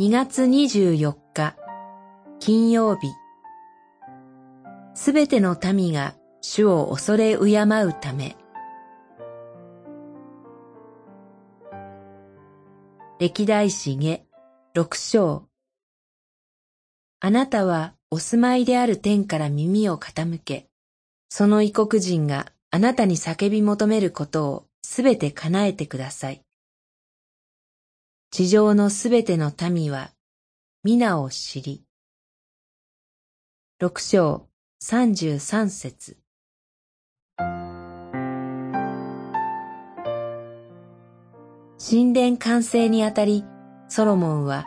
2月24日金曜日。すべての民が主を恐れ敬うため。歴代史下六章。あなたはお住まいである天から耳を傾け、その異国人があなたに叫び求めることをすべて叶えてください。地上のすべての民は皆を知り。六章三十三節神殿完成にあたり、ソロモンは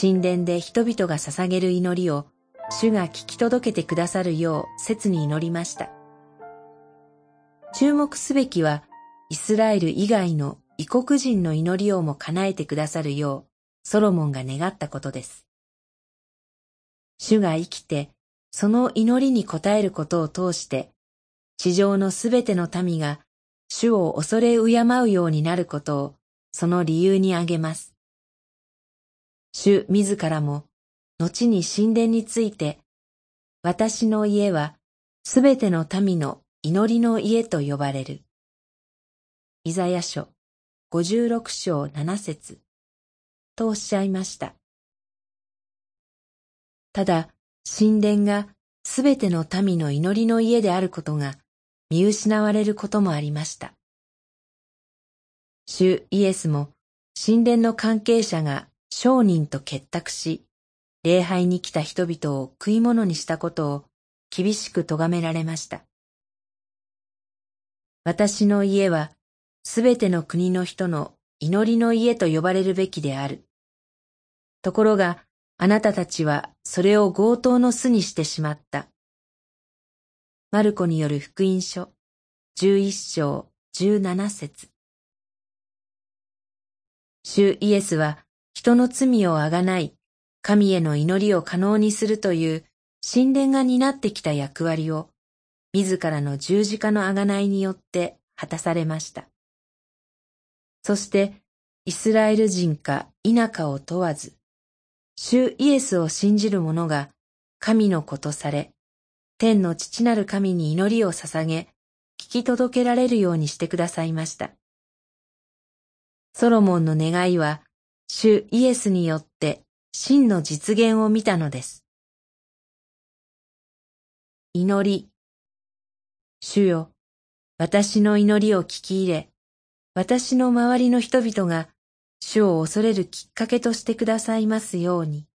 神殿で人々が捧げる祈りを主が聞き届けてくださるよう切に祈りました。注目すべきは、イスラエル以外の異国人の祈りをも叶えてくださるよう、ソロモンが願ったことです。主が生きて、その祈りに応えることを通して、地上のすべての民が主を恐れ敬うようになることを、その理由に挙げます。主自らも、後に神殿について、私の家はすべての民の祈りの家と呼ばれる。イザヤ書56章7節とおっしゃいました。ただ、神殿がすべての民の祈りの家であることが見失われることもありました。主イエスも神殿の関係者が商人と結託し、礼拝に来た人々を食い物にしたことを厳しく咎められました。私の家はすべての国の人の祈りの家と呼ばれるべきである。ところがあなたたちはそれを強盗の巣にしてしまった。マルコによる福音書11章17節主イエスは人の罪をあがない神への祈りを可能にするという神殿が担ってきた役割を自らの十字架のあがないによって果たされました。そしてイスラエル人か否かを問わず、主イエスを信じる者が神の子とされ、天の父なる神に祈りを捧げ、聞き届けられるようにしてくださいました。ソロモンの願いは、主イエスによって真の実現を見たのです。祈り。主よ、私の祈りを聞き入れ、私の周りの人々が主を恐れるきっかけとしてくださいますように。